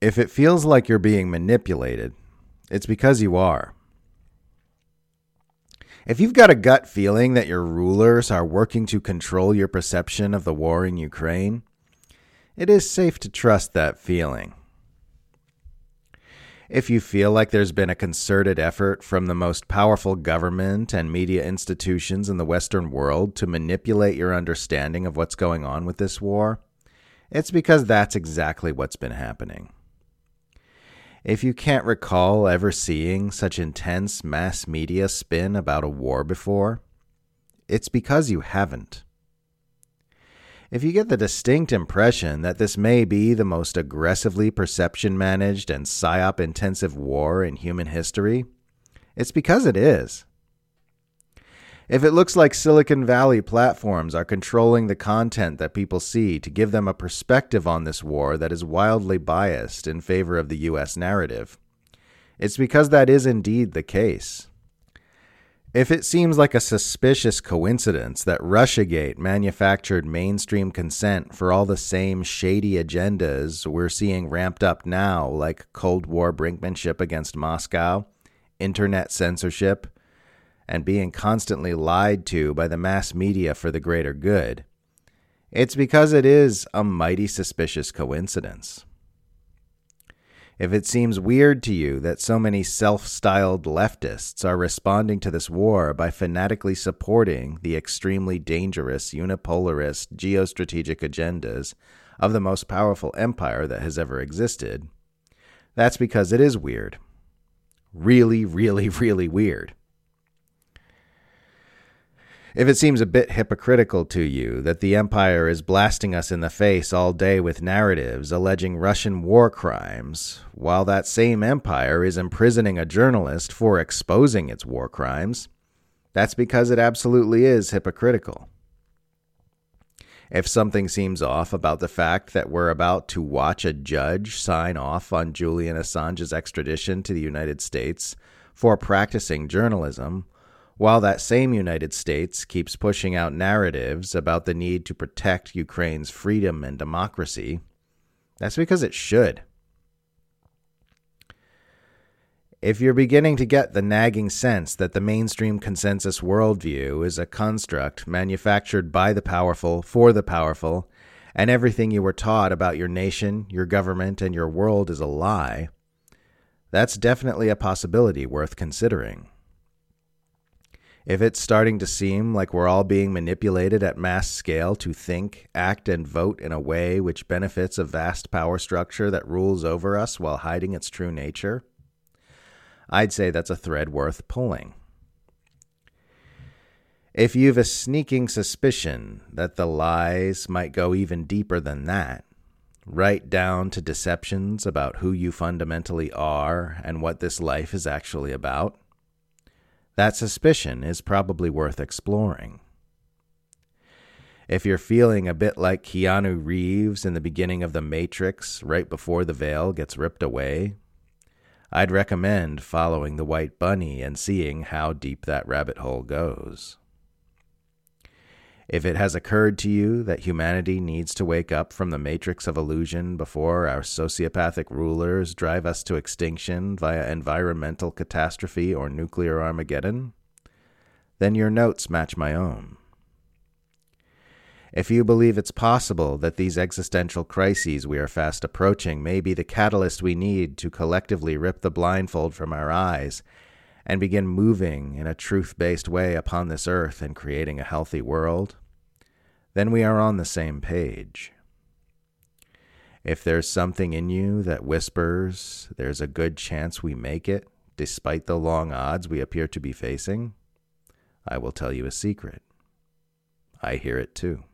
If it feels like you're being manipulated, it's because you are. If you've got a gut feeling that your rulers are working to control your perception of the war in Ukraine, it is safe to trust that feeling. If you feel like there's been a concerted effort from the most powerful government and media institutions in the Western world to manipulate your understanding of what's going on with this war, it's because that's exactly what's been happening. If you can't recall ever seeing such intense mass media spin about a war before, it's because you haven't. If you get the distinct impression that this may be the most aggressively perception managed and psyop intensive war in human history, it's because it is. If it looks like Silicon Valley platforms are controlling the content that people see to give them a perspective on this war that is wildly biased in favor of the U.S. narrative, it's because that is indeed the case. If it seems like a suspicious coincidence that Russiagate manufactured mainstream consent for all the same shady agendas we're seeing ramped up now, like Cold War brinkmanship against Moscow, internet censorship, and being constantly lied to by the mass media for the greater good, it's because it is a mighty suspicious coincidence. If it seems weird to you that so many self styled leftists are responding to this war by fanatically supporting the extremely dangerous unipolarist geostrategic agendas of the most powerful empire that has ever existed, that's because it is weird. Really, really, really weird. If it seems a bit hypocritical to you that the Empire is blasting us in the face all day with narratives alleging Russian war crimes, while that same Empire is imprisoning a journalist for exposing its war crimes, that's because it absolutely is hypocritical. If something seems off about the fact that we're about to watch a judge sign off on Julian Assange's extradition to the United States for practicing journalism, while that same United States keeps pushing out narratives about the need to protect Ukraine's freedom and democracy, that's because it should. If you're beginning to get the nagging sense that the mainstream consensus worldview is a construct manufactured by the powerful for the powerful, and everything you were taught about your nation, your government, and your world is a lie, that's definitely a possibility worth considering. If it's starting to seem like we're all being manipulated at mass scale to think, act, and vote in a way which benefits a vast power structure that rules over us while hiding its true nature, I'd say that's a thread worth pulling. If you've a sneaking suspicion that the lies might go even deeper than that, right down to deceptions about who you fundamentally are and what this life is actually about, that suspicion is probably worth exploring. If you're feeling a bit like Keanu Reeves in the beginning of The Matrix, right before the veil gets ripped away, I'd recommend following the white bunny and seeing how deep that rabbit hole goes. If it has occurred to you that humanity needs to wake up from the matrix of illusion before our sociopathic rulers drive us to extinction via environmental catastrophe or nuclear Armageddon, then your notes match my own. If you believe it's possible that these existential crises we are fast approaching may be the catalyst we need to collectively rip the blindfold from our eyes and begin moving in a truth based way upon this earth and creating a healthy world, then we are on the same page. If there's something in you that whispers there's a good chance we make it, despite the long odds we appear to be facing, I will tell you a secret. I hear it too.